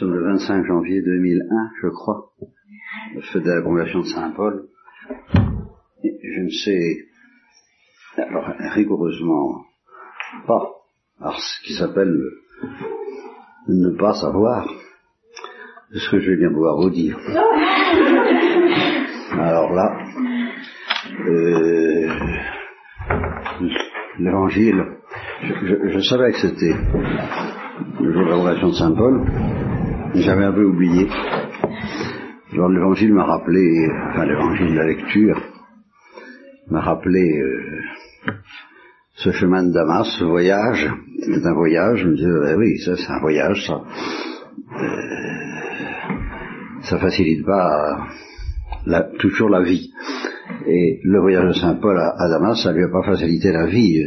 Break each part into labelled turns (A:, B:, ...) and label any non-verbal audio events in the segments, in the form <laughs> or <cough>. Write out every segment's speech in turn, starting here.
A: sommes le 25 janvier 2001, je crois, le fête de la conversion de Saint Paul. je ne sais, alors rigoureusement pas, alors ce qui s'appelle ne pas savoir ce que je vais bien pouvoir vous dire. Alors là, euh, l'évangile, je, savais que c'était le jour de la conversion de Saint Paul, j'avais un peu oublié. Alors l'évangile m'a rappelé, enfin l'évangile de la lecture, m'a rappelé euh, ce chemin de Damas, ce voyage. C'était un voyage, je me disais, eh oui, ça c'est un voyage, ça. Euh, ça facilite pas la, toujours la vie. Et le voyage de Saint Paul à, Damas, ça lui a pas facilité la vie.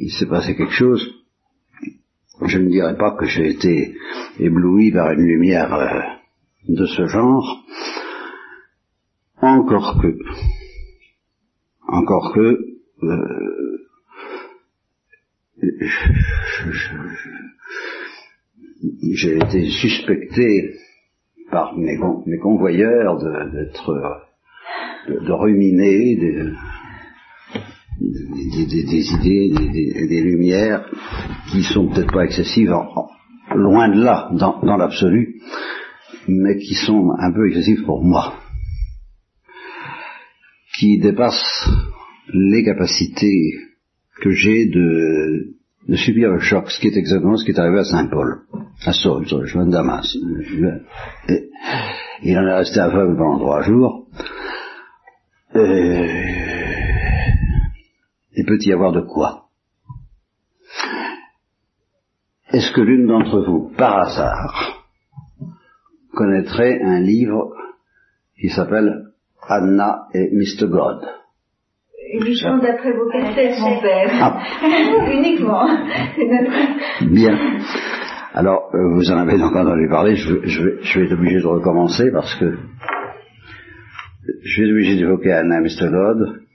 A: il s'est passé quelque chose je ne dirais pas que j'ai été ébloui par une lumière euh, de ce genre, encore que, encore que, euh, j'ai été suspecté par mes, convoyeurs d'être, de, de, ruminer, de, des, idées, des, lumières qui sont peut-être pas excessives, loin de là, dans, l'absolu, mais qui sont un peu excessives pour moi, qui dépassent les capacités que j'ai de, subir le choc, ce qui est exactement ce qui est arrivé à Saint-Paul, à Saul, sur le chemin de Damas. il en est resté aveugle pendant trois jours. Il peut y avoir de quoi. Est-ce que l'une d'entre vous, par hasard, connaîtrait un livre qui s'appelle Anna et Mr. God?
B: Uniquement d'après vos cassettes, mon père. Ah. <laughs> Uniquement.
A: Bien. Alors, euh, vous en avez donc entendu parler, je, je, je vais être obligé de recommencer parce que je vais être obligé d'évoquer Anna et Mr. God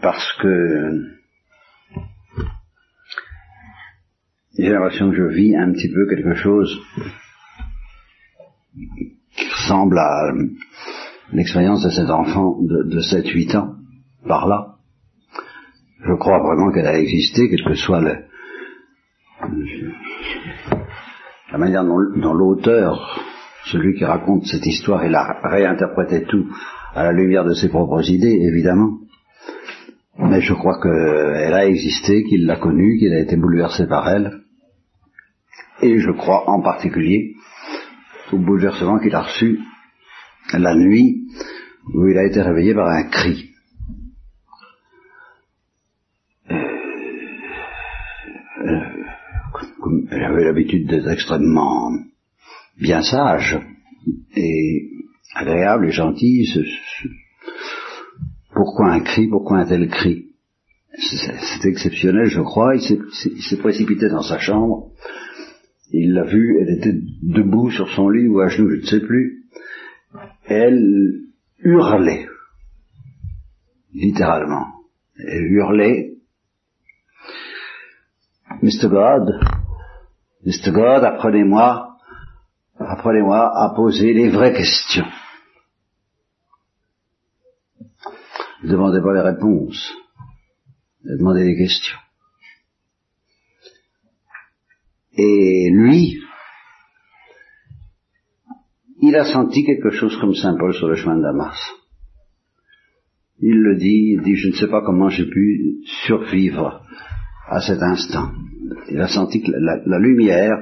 A: parce que j'ai l'impression que je vis un petit peu quelque chose qui ressemble à l'expérience de cet enfant de, de 7-8 ans, par là. Je crois vraiment qu'elle a existé, quel que soit le, la manière dont, l'auteur, celui qui raconte cette histoire, il a réinterprété tout à la lumière de ses propres idées, évidemment. Mais je crois qu'elle a existé, qu'il l'a connue, qu'il a été bouleversé par elle. Et je crois en particulier au bouleversement qu'il a reçu la nuit où il a été réveillé par un cri. Euh, elle avait l'habitude d'être extrêmement bien sage et agréable et gentille, pourquoi un cri Pourquoi un tel cri? C'est exceptionnel, je crois. Il s'est précipité dans sa chambre. Il l'a vue, elle était debout sur son lit ou à genoux, je ne sais plus. Elle hurlait, littéralement. Elle hurlait, Mr. God, Mr. God, apprenez-moi, apprenez-moi à poser les vraies questions. Ne demandez pas les réponses. Demandez des questions. Et lui, il a senti quelque chose comme Saint Paul sur le chemin de Damas. Il le dit, il dit, je ne sais pas comment j'ai pu survivre à cet instant. Il a senti que la, lumière,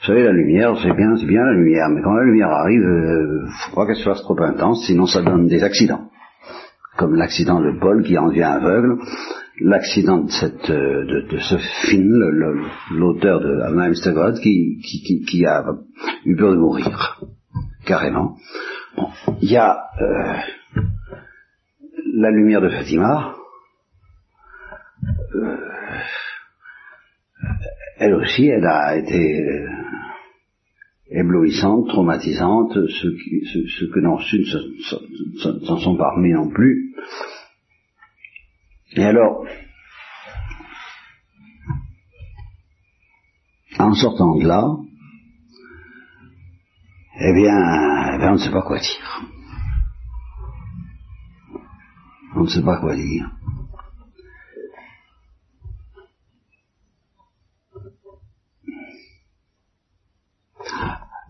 A: vous savez, la lumière, c'est bien, c'est bien la lumière, mais quand la lumière arrive, il euh, faut pas qu'elle soit trop intense, sinon ça donne des accidents comme l'accident de Paul qui en devient aveugle, l'accident de, cette, euh, de, ce film, l'auteur de Anna God qui, qui, a eu peur de mourir, carrément. il y a euh, la lumière de Fatima, euh, elle aussi, elle a été éblouissante, traumatisante, ceux, qui, ceux, que n'en sont, sont parmi non plus. Et alors, en sortant de là, eh eh bien, on ne sait pas quoi dire. On ne sait pas quoi dire.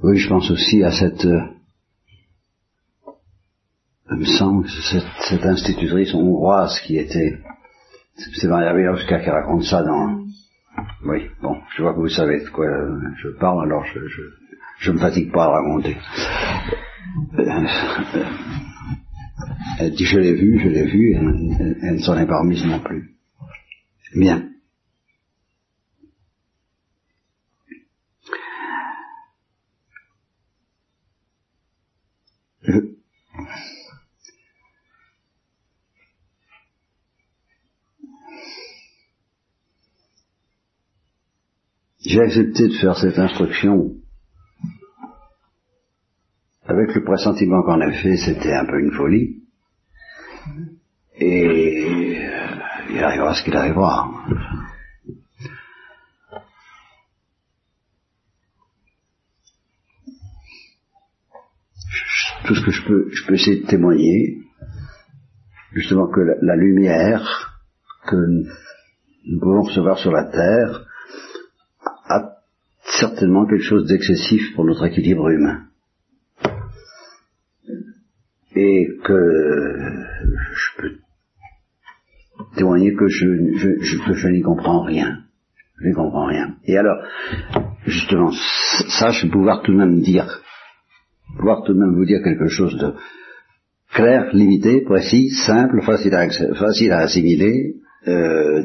A: Oui, je pense aussi à cette, euh, me semble, cette, cette institutrice hongroise qui était, c'est Maria jusqu'à qui raconte ça dans, oui, bon, je vois que vous savez de quoi je parle, alors je, je, je me fatigue pas à raconter. Elle dit, je l'ai vu, je l'ai vu, elle, elle ne s'en est pas remise non plus. Bien. J'ai accepté de faire cette instruction avec le pressentiment qu'en effet c'était un peu une folie. Et il arrivera ce qu'il arrivera. Tout ce que je peux, je peux essayer de témoigner, justement que la, lumière que nous pouvons recevoir sur la terre a certainement quelque chose d'excessif pour notre équilibre humain. Et que je peux témoigner que je, je, n'y comprends rien. Je n'y comprends rien. Et alors, justement, ça, je vais pouvoir tout de même dire, pouvoir tout de même vous dire quelque chose de clair, limité, précis, simple, facile à, facile à assimiler, euh,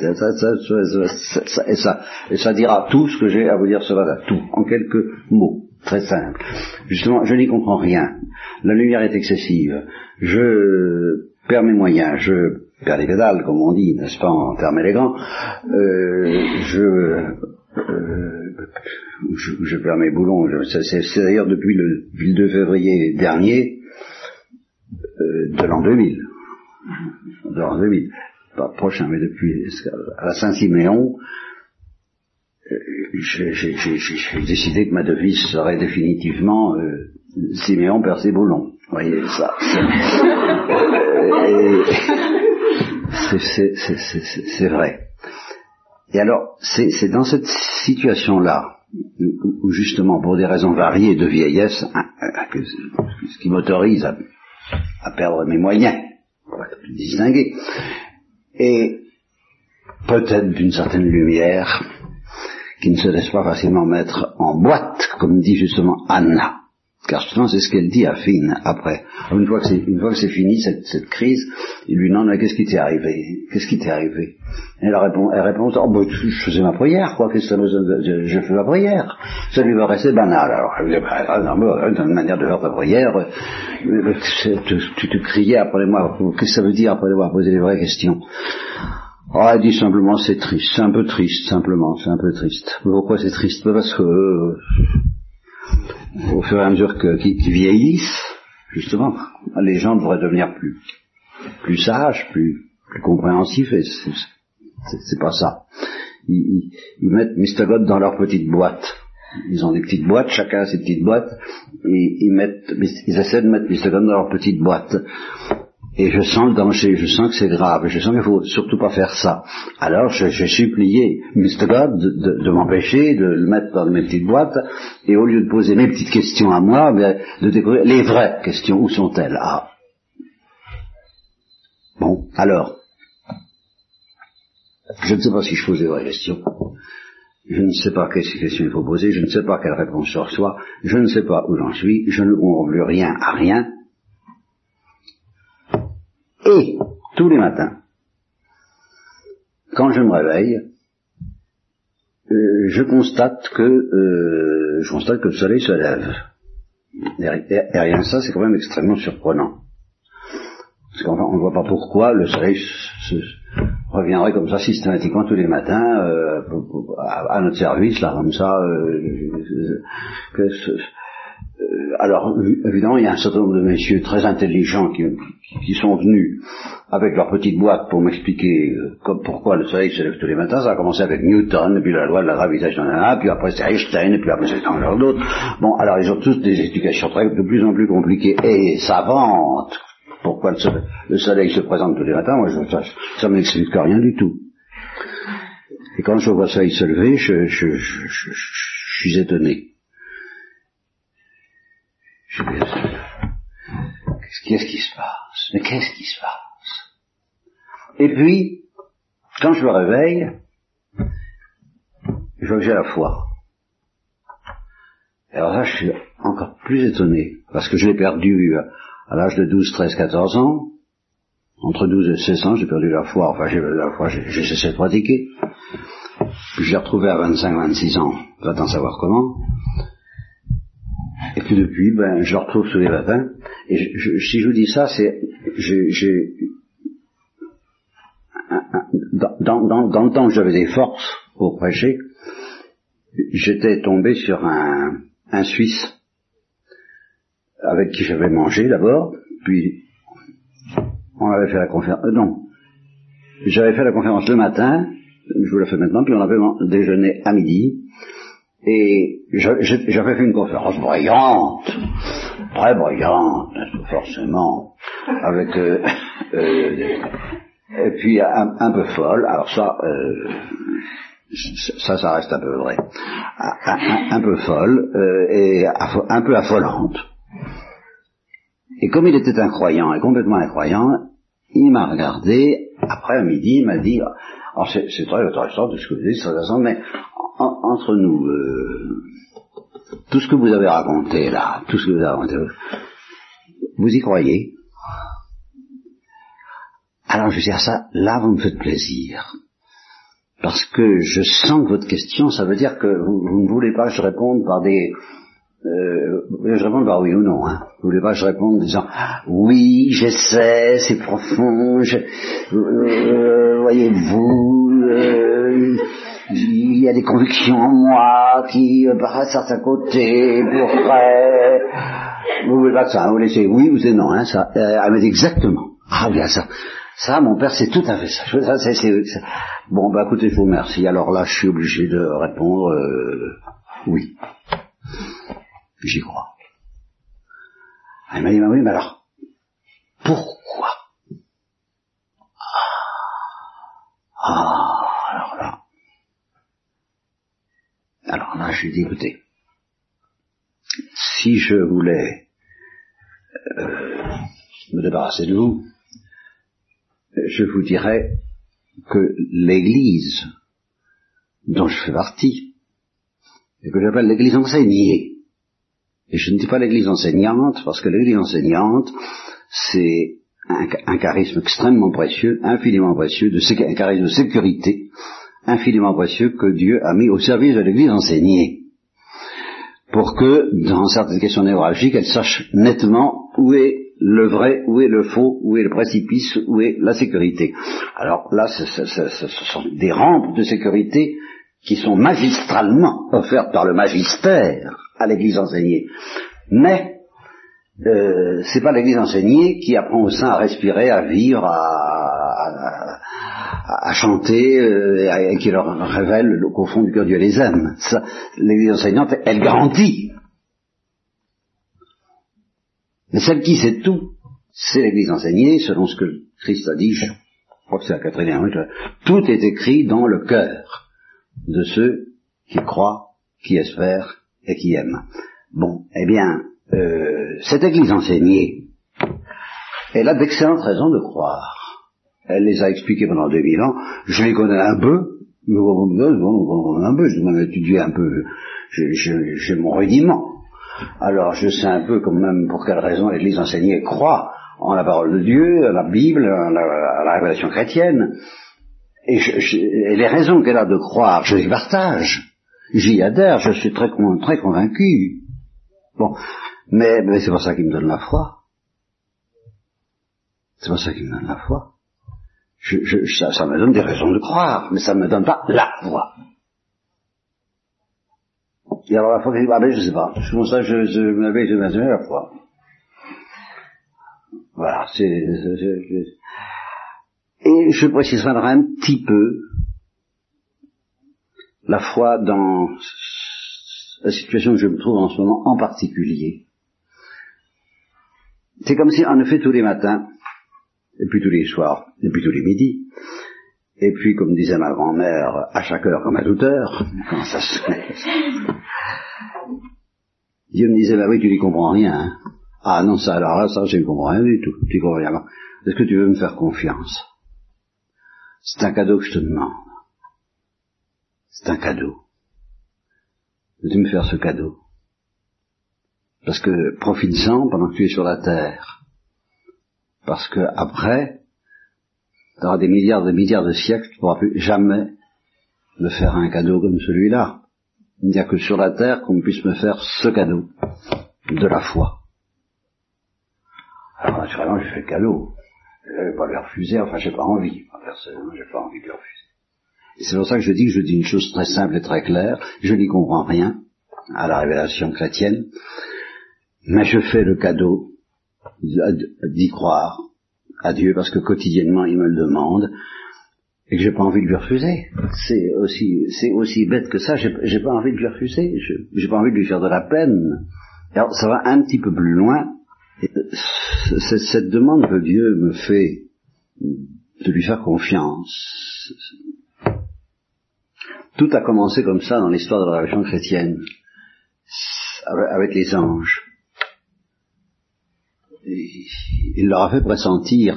A: et, ça, et ça dira tout ce que j'ai à vous dire ce matin, tout, en quelques mots, très simple. Justement, je n'y comprends rien. La lumière est excessive. Je perds mes moyens, je perds les pédales, comme on dit, n'est-ce pas, en termes élégants. Euh, je, euh, je, je, perds mes boulons. C'est d'ailleurs depuis le, le 2 février dernier euh, de l'an 2000. De l'an 2000 pas prochain, mais depuis à la Saint-Siméon, euh, j'ai décidé que ma devise serait définitivement euh, Siméon perd ses boulons. Vous voyez ça. <laughs> C'est vrai. Et alors, c'est dans cette situation-là, où, justement, pour des raisons variées de vieillesse, hein, euh, ce qui m'autorise à, à, perdre mes moyens, pour être plus distingué, et peut-être d'une certaine lumière qui ne se laisse pas facilement mettre en boîte, comme dit justement Anna. Car justement, c'est ce qu'elle dit à Finn après. Une fois que c'est, fini, cette, crise, il lui demande, qu'est-ce qui t'est arrivé? Qu'est-ce qui t'est arrivé? Elle répond, elle répond, oh, bah, je faisais ma prière, quoi, qu'est-ce que ça me, je, fais ma prière. Ça lui va rester banal. Alors, je dis, bah, non, mais, une manière de faire ta prière, euh, tu, tu te criais après moi, qu'est-ce que ça veut dire après avoir posé les vraies questions? Oh, elle dit simplement c'est triste, c'est un peu triste, simplement, c'est un peu triste. Pourquoi c'est triste? Parce que euh, au fur et à mesure qu'ils vieillissent, justement, les gens devraient devenir plus, plus sages, plus, plus compréhensifs, et c'est pas ça. Ils, ils, mettent Mr. God dans leur petite boîte. Ils ont des petites boîtes, chacun a ses petites boîtes, et ils mettent, ils essaient de mettre Mr. God dans leur petite boîte et je sens le danger, je sens que c'est grave, je sens qu'il faut surtout pas faire ça. Alors j'ai supplié Mr. God de, de, m'empêcher de le mettre dans mes petites boîtes, et au lieu de poser mes petites questions à moi, ben, de découvrir les vraies questions, où sont-elles? Ah. Bon, alors, je ne sais pas si je pose les vraies questions. Je ne sais pas quelles questions il faut poser, je ne sais pas quelle réponse je reçois, je ne sais pas où j'en suis, je ne comprends plus rien à rien, et tous les matins, quand je me réveille, euh, je constate que euh, je constate que le soleil se lève. Et, rien que ça, c'est quand même extrêmement surprenant. Parce qu'on ne voit pas pourquoi le soleil se, reviendrait comme ça systématiquement tous les matins euh, à, notre service, là, comme ça. Alors, évidemment, il y a un certain nombre de messieurs très intelligents qui, qui sont venus avec leur petite boîte pour m'expliquer euh, pourquoi le soleil se lève tous les matins. Ça a commencé avec Newton, et puis la loi de la gravitation, puis après c'est Einstein, et puis après c'est encore d'autres. Bon, alors ils ont tous des explications très, de plus en plus compliquées et savantes. Pourquoi le soleil, le soleil se présente tous les matins? Moi, je, ça, ça m'explique rien du tout. Et quand je vois le soleil se lever, je, je, je suis étonné. Qu'est-ce qui se passe? Mais qu'est-ce qui se passe? Et puis, quand je me réveille, je j'ai la foi. Alors là, je suis encore plus étonné, parce que je l'ai perdu à l'âge de 12, 13, 14 ans. Entre 12 et 16 ans, j'ai perdu la foi, enfin j'ai la foi, j'ai cessé de pratiquer. Puis je l'ai retrouvé à 25, 26 ans, va t'en savoir comment. Et puis depuis, ben, je le retrouve tous les matins. Et si je vous dis ça, c'est, j'ai, dans, dans, dans, le temps où j'avais des forces pour prêcher, j'étais tombé sur un, un Suisse avec qui j'avais mangé d'abord, puis on avait fait la conférence. Euh, non, j'avais fait la conférence le matin, je vous la fais maintenant, puis on avait déjeuné à midi, et j'avais fait une conférence brillante, très brillante, forcément, avec euh, euh, et puis un, peu folle. Alors ça, euh, ça, ça reste un peu vrai, un, peu folle et un peu affolante. Et comme il était incroyant et complètement incroyant, il m'a regardé après à midi, il m'a dit, alors c'est très intéressant de ce que vous dites, c'est entre nous, euh, tout ce que vous avez raconté là, tout ce que vous avez raconté, vous y croyez? Alors je dis à ça, là vous me faites plaisir. Parce que je sens que votre question, ça veut dire que vous, ne voulez pas que je réponde par des... Euh, je réponds par oui ou non. Hein. Vous voulez pas que je réponde en disant oui, j'essaie, c'est profond, je, euh, voyez-vous, euh, il y a des convictions en moi qui paraissent à côté, pour vrai. Vous voulez pas que ça, vous laissez oui ou c'est non, hein, ça. Euh, me dit exactement. Ah bien ça. Ça, mon père, c'est tout à fait ça. ça, bon, bah écoutez, je vous remercie. Alors là, je suis obligé de répondre euh, oui. J'y crois. Elle m'a dit, bah oui, mais alors, pourquoi? Ah, ah Alors là, je lui dit, écoutez, si je voulais euh, me débarrasser de vous, je vous dirais que l'Église dont je fais partie, et que j'appelle l'Église enseignée, et je ne dis pas l'Église enseignante, parce que l'Église enseignante, c'est un, charisme extrêmement précieux, infiniment précieux, de, un charisme de sécurité, infiniment précieux que Dieu a mis au service de l'Église enseignée, pour que, dans certaines questions névralgiques, elle sache nettement où est le vrai, où est le faux, où est le précipice, où est la sécurité. Alors là, ce, sont des rampes de sécurité qui sont magistralement offertes par le magistère à l'Église enseignée. Mais euh, c'est pas l'Église enseignée qui apprend aux saints à respirer, à vivre, à, chanter euh, et qui leur révèle qu'au fond du cœur Dieu les aime. L'Église enseignante, elle garantit. Mais celle qui sait tout, c'est l'Église enseignée, selon ce que Christ a dit, je crois que c'est la quatrième tout est écrit dans le cœur de ceux qui croient, qui espèrent et qui aiment. Bon, eh bien, euh, cette Église enseignée, elle a d'excellentes raisons de croire. Elle les a expliquées pendant 2000 ans. Je les connais un peu. Un peu, je m'en étudié un peu. J'ai mon rudiment. Alors je sais un peu quand même pour quelle raison l'Église enseignée croit en la parole de Dieu, à la Bible, à la, révélation chrétienne. Et, les raisons qu'elle a de croire, je les partage. J'y adhère, je suis très, très convaincu. Bon, mais, mais c'est pas ça qui me donne la foi. C'est pas ça qui me donne la foi ça, me donne des raisons de croire, mais ça ne me donne pas la foi. Et alors la foi, ah ben je sais pas. Pour ça je, je m'avais, je m'avais la foi. Voilà, c'est, et je préciserai un petit peu la foi dans la situation que je me trouve en ce moment en particulier. C'est comme si, en effet, tous les matins, et puis tous les soirs, et puis tous les midis, et puis, comme disait ma grand-mère, à chaque heure comme à toute heure, <laughs> comment ça se Dieu me disait, bah oui, tu n'y comprends rien. Hein. Ah non, ça, alors là, ça, je ne comprends rien du tout. Tu comprends rien. Est-ce que tu veux me faire confiance? C'est un cadeau que je te demande. C'est un cadeau. Veux-tu me faire ce cadeau? Parce que profite-en pendant que tu es sur la terre. Parce que après, auras des milliards de milliards de siècles, tu ne pourras plus jamais me faire un cadeau comme celui-là. Il n'y a que sur la terre qu'on puisse me faire ce cadeau de la foi. Alors naturellement, je fais le cadeau. Je ne vais pas le refuser, enfin j'ai pas envie. Personnellement, j'ai pas envie de le refuser. C'est pour ça que je dis que je dis une chose très simple et très claire. Je n'y comprends rien à la révélation chrétienne, mais je fais le cadeau d'y croire à Dieu parce que quotidiennement il me le demande et que j'ai pas envie de lui refuser. C'est aussi, c'est aussi bête que ça. J'ai pas envie de lui refuser. J'ai pas envie de lui faire de la peine. Alors ça va un petit peu plus loin. Cette demande que Dieu me fait de lui faire confiance. Tout a commencé comme ça dans l'histoire de la religion chrétienne, avec les anges il leur a fait pressentir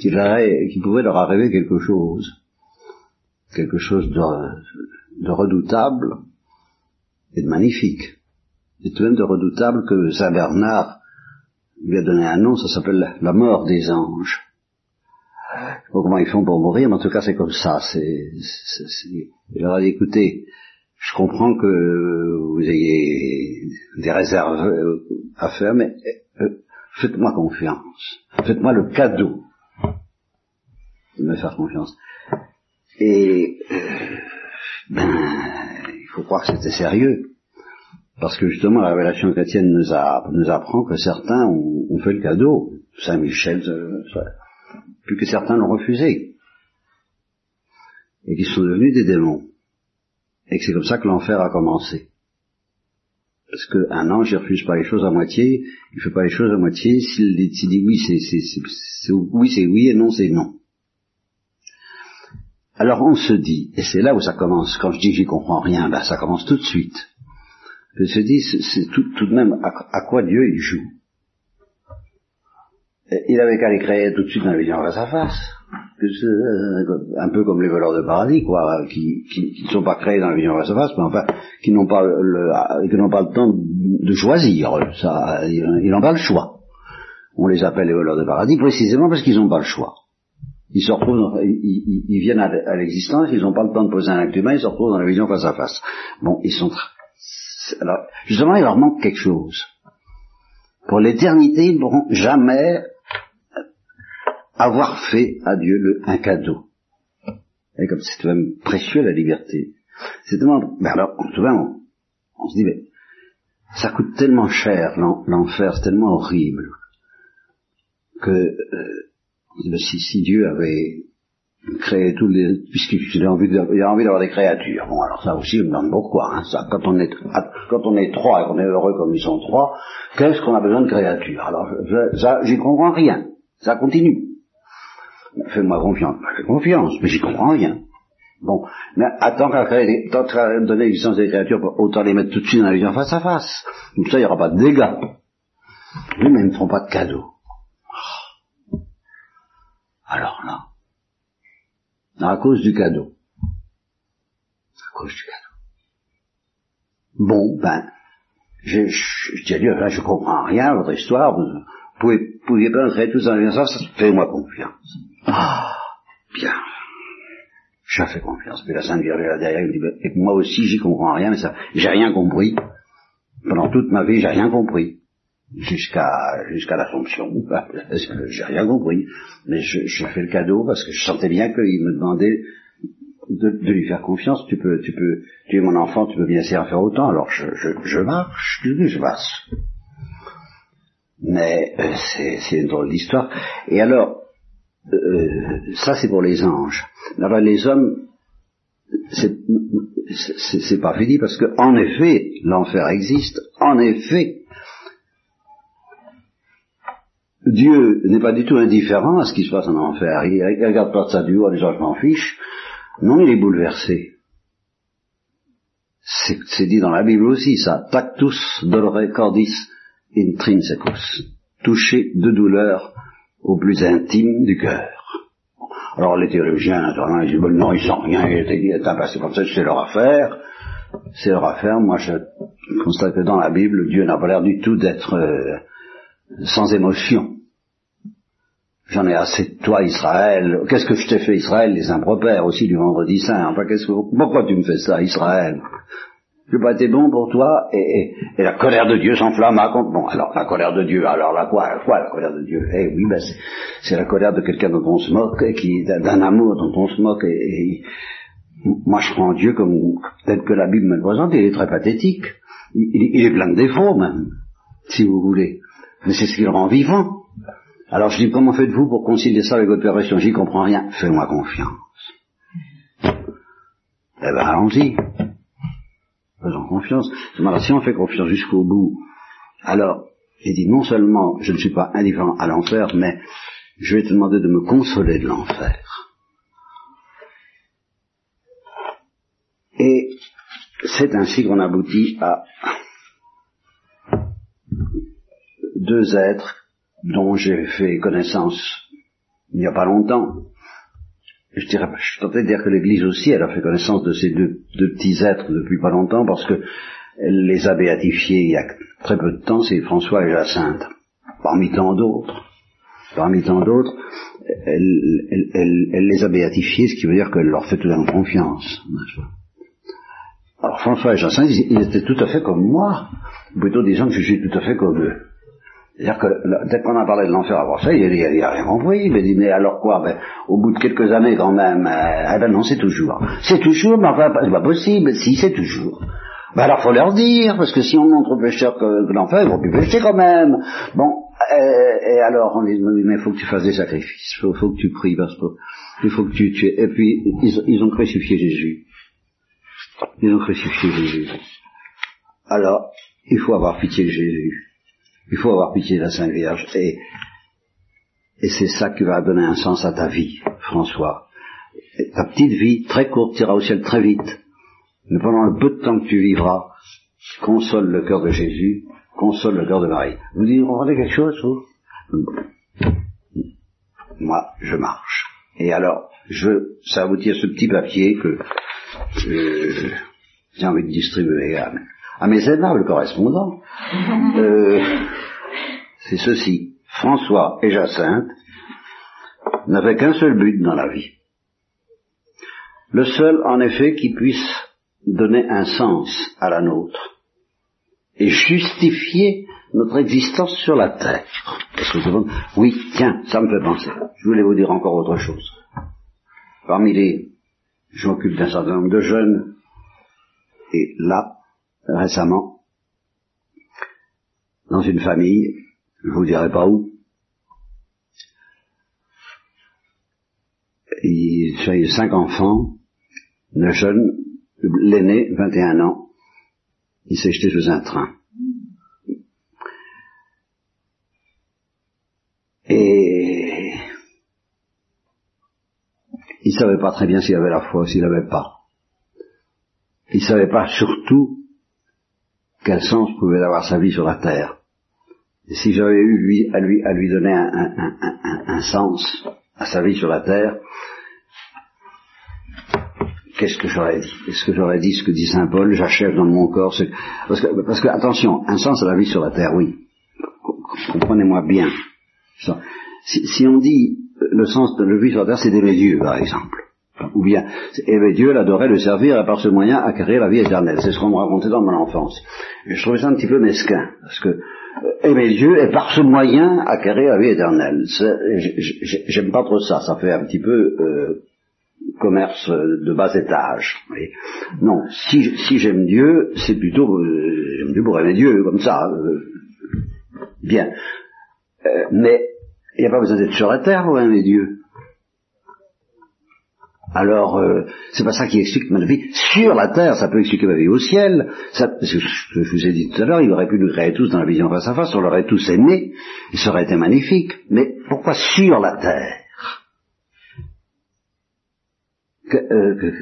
A: qu'il pouvait leur arriver quelque chose, quelque chose de, redoutable et de magnifique. Et tout de même de redoutable que Saint Bernard lui a donné un nom, ça s'appelle la mort des anges. Je comment ils font pour mourir, mais en tout cas c'est comme ça. il leur a dit, écoutez, je comprends que vous ayez des réserves à faire, mais euh, Faites-moi confiance. Faites-moi le cadeau de me faire confiance. Et euh, ben, il faut croire que c'était sérieux. Parce que justement, la révélation chrétienne nous, a, nous apprend que certains ont, fait le cadeau. Saint Michel, puis que certains l'ont refusé. Et qu'ils sont devenus des démons. Et que c'est comme ça que l'enfer a commencé. Parce qu'un ange, il refuse pas les choses à moitié, il fait pas les choses à moitié, s'il dit oui, c'est oui, c'est oui, et non, c'est non. Alors on se dit, et c'est là où ça commence, quand je dis que j'y comprends rien, ben ça commence tout de suite. Je se dis, c'est tout, de même à, quoi Dieu il joue? Il avait qu'à les créer tout de suite dans la vision face à face. Un peu comme les voleurs de paradis, quoi, qui, ne sont pas créés dans la vision face à face, mais enfin, qui n'ont pas le, qui n'ont pas le temps de choisir. Ça, ils n'ont pas le choix. On les appelle les voleurs de paradis précisément parce qu'ils n'ont pas le choix. Ils se retrouvent, ils, viennent à, l'existence, ils n'ont pas le temps de poser un acte humain, ils se retrouvent dans la vision face à face. Bon, ils sont, alors, justement, il leur manque quelque chose. Pour l'éternité, ils ne pourront jamais avoir fait à Dieu le, un cadeau. Et comme c'est même précieux la liberté. C'est tellement, ben alors, on, on, se dit, mais ça coûte tellement cher l'enfer, c'est tellement horrible que euh, si, si, Dieu avait créé tous les, puisqu'il a envie d'avoir des créatures. Bon, alors ça aussi, on me demande pourquoi. Hein, ça, quand on est quand on est trois et qu'on est heureux comme ils sont trois, qu'est-ce qu'on a besoin de créatures? Alors, ça, j'y comprends rien. Ça continue. Fais-moi confiance. Fais confiance, mais j'y comprends rien. Bon, mais attends qu'à donner l'existence des créatures, autant les mettre tout de suite dans la vision face à face. Comme ça, il n'y aura pas de dégâts. Oui, mais ils ne feront pas de cadeaux. Alors là, à cause du cadeau. À cause du cadeau. Bon, ben, je, je, dis à Dieu, là, je comprends rien, votre histoire, vous, pouvez, pouviez pas entrer tous dans la vision face, fais-moi confiance. Ah, bien. Je fais confiance. Puis la Sainte Vierge là derrière, elle me dit, et moi aussi j'y comprends rien, mais ça, j'ai rien compris. Pendant toute ma vie, j'ai rien compris. Jusqu'à jusqu'à l'Assomption, <laughs> j'ai rien compris. Mais je, je fais le cadeau parce que je sentais bien qu'il me demandait de, lui faire confiance, tu peux, tu peux, tu es mon enfant, tu peux bien essayer à faire autant, alors je, je, je marche, je passe. Mais euh, c'est une drôle d'histoire. Et alors, euh, ça c'est pour les anges. Alors les hommes, c'est pas fini parce que en effet, l'enfer existe. En effet, Dieu n'est pas du tout indifférent à ce qui se passe en enfer. Il, ne regarde pas de ça du haut disant je m'en fiche. Non, il est bouleversé. C'est dit dans la Bible aussi, ça. Tactus dolore cordis intrinsecus. Toucher de douleur au plus intime du cœur. Alors les théologiens, ils disent, non, ils sont rien, il est, impassé comme ça, c'est leur affaire. C'est leur affaire. Moi, je constate que dans la Bible, Dieu n'a pas l'air du tout d'être euh, sans émotion. J'en ai assez de toi, Israël. Qu'est-ce que je t'ai fait, Israël? Les impropères aussi du vendredi saint. Enfin, qu'est-ce que, pourquoi tu me fais ça, Israël? Je n'ai pas été bon pour toi et, la colère de Dieu s'enflamme contre. Bon, alors la colère de Dieu, alors la quoi, quoi la colère de Dieu? Eh oui, ben c'est la colère de quelqu'un dont on se moque, d'un amour dont on se moque. Et, moi, je prends Dieu comme tel que la Bible me le présente. Il est très pathétique. il est plein de défauts même, si vous voulez. Mais c'est ce qui le rend vivant. Alors je dis, comment faites-vous pour concilier ça avec votre perfection J'y comprends rien. Fais-moi confiance. Eh ben, allons-y. Faisons confiance. si on fait confiance jusqu'au bout, alors, il dit, non seulement je ne suis pas indifférent à l'enfer, mais je vais te demander de me consoler de l'enfer. Et c'est ainsi qu'on aboutit à deux êtres dont j'ai fait connaissance il n'y a pas longtemps. Je dirais, je suis tenté de dire que l'Église aussi, elle a fait connaissance de ces deux, petits êtres depuis pas longtemps parce que elle les a béatifiés il y a très peu de temps, c'est François et Jacinthe. Parmi tant d'autres, parmi tant d'autres, elle, les a béatifiés, ce qui veut dire qu'elle leur fait tout d'un confiance. Alors François et Jacinthe, ils étaient tout à fait comme moi, plutôt disant que je suis tout à fait comme eux. C'est-à-dire que dès qu'on a parlé de l'enfer avant ça, il a, a rien compris. Il m'a dit, mais alors quoi ben, Au bout de quelques années quand même, euh, eh ben non, c'est toujours. C'est toujours, mais enfin, c'est pas possible. Si, c'est toujours. Ben alors faut leur dire, parce que si on montre pécheur que, que l'enfer, ils vont plus pécher quand même. Bon, euh, et alors on dit, mais il faut que tu fasses des sacrifices, il faut, que tu pries, parce que il faut que tu tues. Et puis, ils, ils ont crucifié Jésus. Ils ont crucifié Jésus. Alors, il faut avoir pitié de Jésus. Il faut avoir pitié de la Sainte Vierge. Et, c'est ça qui va donner un sens à ta vie, François. ta petite vie, très courte, ira au ciel très vite. Mais pendant le peu de temps que tu vivras, console le cœur de Jésus, console le cœur de Marie. Vous dites, on quelque chose, vous? Moi, je marche. Et alors, je, ça vous tire ce petit papier que euh, j'ai envie de distribuer à, à mes aimables correspondants, euh, c'est ceci. François et Jacinthe n'avaient qu'un seul but dans la vie. Le seul, en effet, qui puisse donner un sens à la nôtre et justifier notre existence sur la terre. Oui, tiens, ça me fait penser. Je voulais vous dire encore autre chose. Parmi les, je m'occupe d'un certain nombre de jeunes, et là, récemment dans une famille, je vous dirai pas où. Il y a cinq enfants, le jeune, l'aîné, 21 ans, il s'est jeté sous un train. Et il savait pas très bien s'il avait la foi s'il n'avait pas. Il savait pas surtout quel sens pouvait avoir sa vie sur la terre. Si j'avais eu lui, à, lui, à lui donner un, un, un, un, sens à sa vie sur la terre, qu'est-ce que j'aurais dit? Est-ce que j'aurais dit ce que dit Saint Paul, j'achève dans mon corps parce, que, parce que, attention, un sens à la vie sur la terre, oui. Comprenez-moi bien. Si, si, on dit le sens de la vie sur la terre, c'est d'aimer Dieu, par exemple. Ou bien, aimer Dieu, l'adorer, le servir, et par ce moyen acquérir la vie éternelle. C'est ce qu'on me racontait dans mon enfance. Et je trouvais ça un petit peu mesquin, parce que euh, aimer Dieu et par ce moyen acquérir la vie éternelle. J'aime pas trop ça, ça fait un petit peu, euh, commerce de bas étage. Non, si, si j'aime Dieu, c'est plutôt euh, j'aime Dieu pour aimer Dieu, comme ça. Euh, bien. Mais il n'y a pas besoin d'être sur la terre pour aimer Dieu. Alors, euh, c'est pas ça qui explique ma vie sur la terre, ça peut expliquer ma vie au ciel. Ça, je, je vous ai dit tout à l'heure, il aurait pu nous créer tous dans la vision face à face, on l'aurait tous aimé, et ça aurait été magnifique. Mais pourquoi sur la terre euh,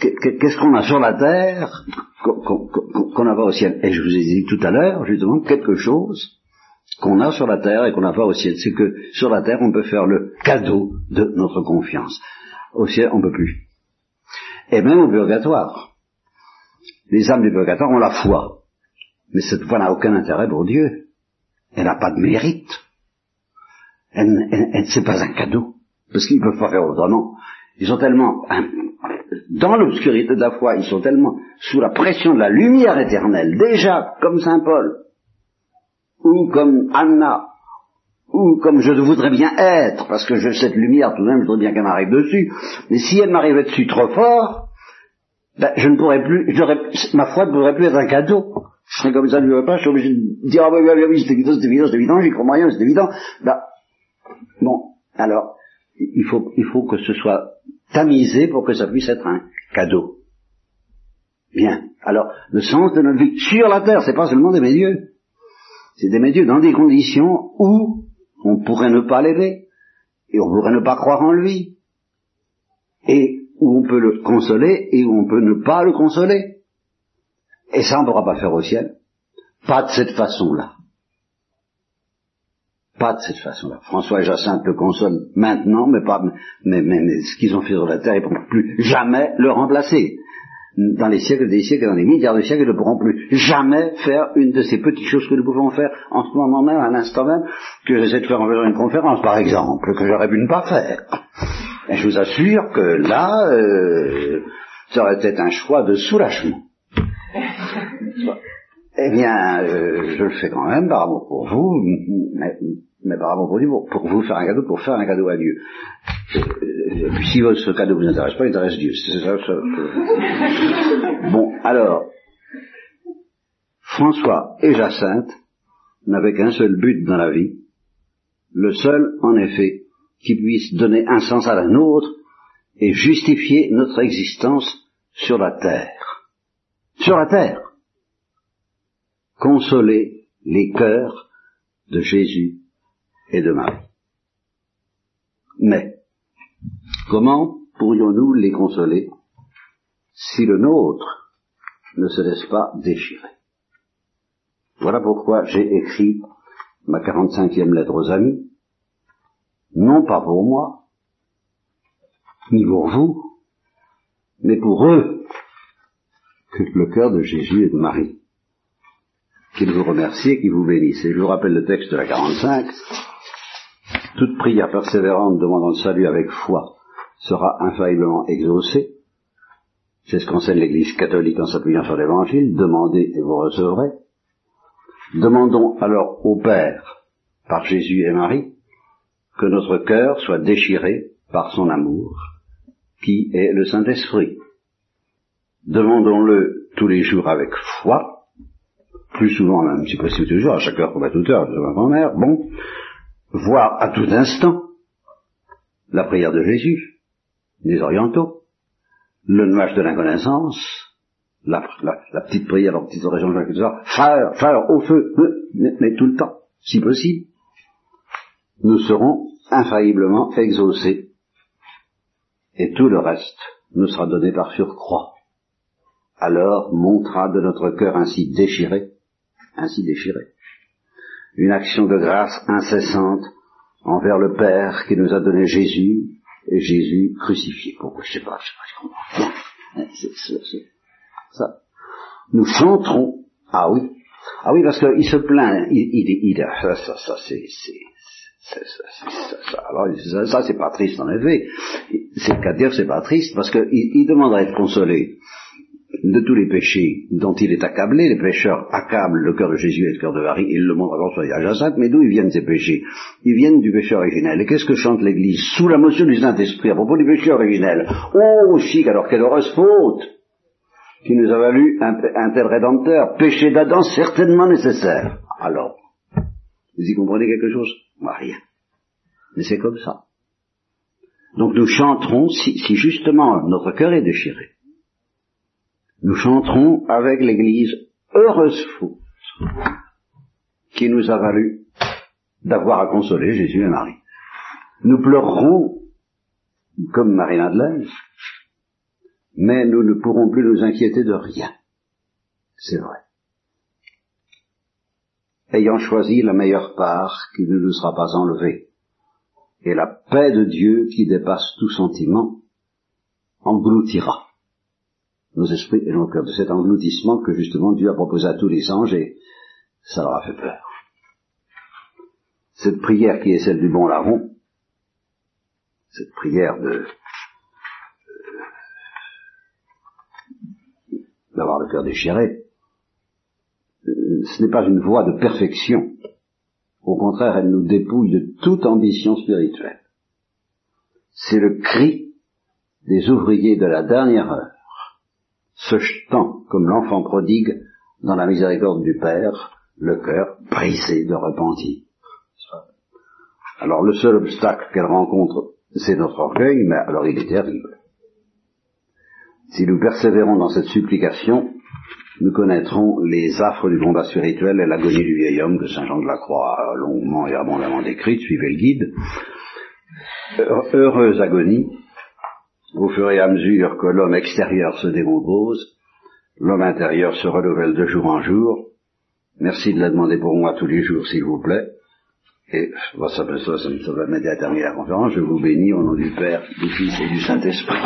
A: Qu'est-ce qu'on a sur la terre qu'on n'a pas au ciel? Et je vous ai dit tout à l'heure, justement, quelque chose qu'on a sur la terre et qu'on n'a pas au ciel. C'est que sur la terre, on peut faire le cadeau de notre confiance. Au ciel, on peut plus. Et même au purgatoire. Les âmes du purgatoire ont la foi. Mais cette foi n'a aucun intérêt pour Dieu. Elle n'a pas de mérite. Elle, elle, c'est pas un cadeau. Parce qu'ils ne peuvent pas faire autrement. Ils sont tellement, dans l'obscurité de la foi, ils sont tellement sous la pression de la lumière éternelle, déjà, comme Saint Paul, ou comme Anna, ou comme je voudrais bien être, parce que je, cette lumière, tout de même, je voudrais bien qu'elle m'arrive dessus, mais si elle m'arrivait dessus trop fort, ben, je ne pourrais plus, ma foi ne pourrait plus être un cadeau. Je serais comme ça, je ne pas, je suis obligé de dire, ah oui, oui, oui, c'est évident, c'est évident, c'est évident, j'y crois rien, c'est évident. Ben, bon, alors, il faut, il faut que ce soit tamisé pour que ça puisse être un cadeau. Bien. Alors, le sens de notre vie sur la terre, c'est pas seulement d'aimer Dieu. C'est d'aimer Dieu dans des conditions où on pourrait ne pas l'aimer, et on pourrait ne pas croire en lui, et où on peut le consoler, et où on peut ne pas le consoler. Et ça, on ne pourra pas faire au ciel. Pas de cette façon-là. Pas de cette façon-là. François et Jacinthe le consolent maintenant, mais pas, mais, mais, ce qu'ils ont fait sur la terre, ils ne pourront plus jamais le remplacer. Dans les siècles des siècles, dans les milliards de siècles, ils ne pourront plus jamais faire une de ces petites choses que nous pouvons faire en ce moment même, à l'instant même, que j'essaie de faire en faisant une conférence, par exemple, que j'aurais pu ne pas faire. Et je vous assure que là, euh, ça aurait été un choix de soulagement. <laughs> Eh bien, euh, je le fais quand même par amour pour vous, mais mais par rapport pour Dieu, pour, vous faire un cadeau, pour faire un cadeau à Dieu. Et euh, puis si ce cadeau vous intéresse pas, il intéresse Dieu. Ça, ça, Bon, alors, François et Jacinthe n'avaient qu'un seul but dans la vie, le seul, en effet, qui puisse donner un sens à la nôtre et justifier notre existence sur la terre. Sur la terre. Consoler les cœurs de Jésus et de Marie. Mais, comment pourrions-nous les consoler si le nôtre ne se laisse pas déchirer? Voilà pourquoi j'ai écrit ma 45e lettre aux amis, non pas pour moi, ni pour vous, mais pour eux, le cœur de Jésus et de Marie, qu'ils vous remercient et qu'ils vous bénissent. Et je vous rappelle le texte de la 45, toute prière persévérante demandant le salut avec foi sera infailliblement exaucée. C'est ce qu'enseigne l'Église catholique en s'appuyant sur l'Évangile. Demandez et vous recevrez. Demandons alors au Père, par Jésus et Marie, que notre cœur soit déchiré par son amour, qui est le Saint-Esprit. Demandons-le tous les jours avec foi, plus souvent même, si possible toujours, à chaque heure pour à toute heure, de ma grand-mère, bon, voir à tout instant la prière de Jésus, des orientaux, le nuage de l'inconnaissance, la, petite prière, la petite oraison de frère, frère, au feu, mais, tout le temps, si possible, nous serons infailliblement exaucés. Et tout le reste nous sera donné par surcroît. Alors montra de notre cœur ainsi déchiré, ainsi déchiré, une action de grâce incessante envers le Père qui nous a donné Jésus et Jésus crucifié. Pourquoi je sais pas, je sais pas, je comprends. <laughs> Ça. Nous chanterons. Ah oui. Ah oui, parce qu'il se plaint. Il, il, ça, ça, ça c'est, c'est, ça, alors ça, ça c'est pas triste en effet. C'est qu'à dire c'est pas triste parce qu'il il demande à être consolé. De tous les péchés dont il est accablé. Les pécheurs accablent le cœur de Jésus et le cœur de Marie. Il le montre encore sur Jacinthe. Mais d'où ils viennent ces péchés? Ils viennent du péché originel. Et qu'est-ce que chante l'Église? Sous la motion du Saint-Esprit à propos du péché originel. Oh, chic, alors quelle heureuse faute qui nous a valu un, un tel rédempteur. Péché d'Adam certainement nécessaire. Alors, vous y comprenez quelque chose? Moi, rien. Mais c'est comme ça. Donc nous chanterons, si, si justement notre cœur est déchiré, nous chanterons avec l'Église heureuse faute qui nous a valu d'avoir à consoler Jésus et Marie. Nous pleurerons comme Marie-Madeleine, mais nous ne pourrons plus nous inquiéter de rien. C'est vrai. Ayant choisi la meilleure part qui ne nous sera pas enlevée, et la paix de Dieu qui dépasse tout sentiment engloutira nos esprits et nos cœurs, de cet engloutissement que justement Dieu a proposé à tous les anges et ça leur a fait peur. Cette prière qui est celle du bon larron, cette prière de d'avoir le cœur déchiré, euh, ce n'est pas une voie de perfection. Au contraire, elle nous dépouille de toute ambition spirituelle. C'est le cri des ouvriers de la dernière heure se jetant comme l'enfant prodigue dans la miséricorde du Père, le cœur brisé de repentir. Alors le seul obstacle qu'elle rencontre, c'est notre orgueil, mais alors il est terrible. Si nous persévérons dans cette supplication, nous connaîtrons les affres du combat spirituel et l'agonie du vieil homme que Saint Jean de la Croix a longuement et abondamment décrite, suivez le guide. Heureuse agonie, au fur et à mesure que l'homme extérieur se décompose, l'homme intérieur se renouvelle de jour en jour. Merci de la demander pour moi tous les jours, s'il vous plaît. Et ça, ça, ça va m'aider à terminer la conférence. Je vous bénis au nom du Père, du Fils et du Saint-Esprit.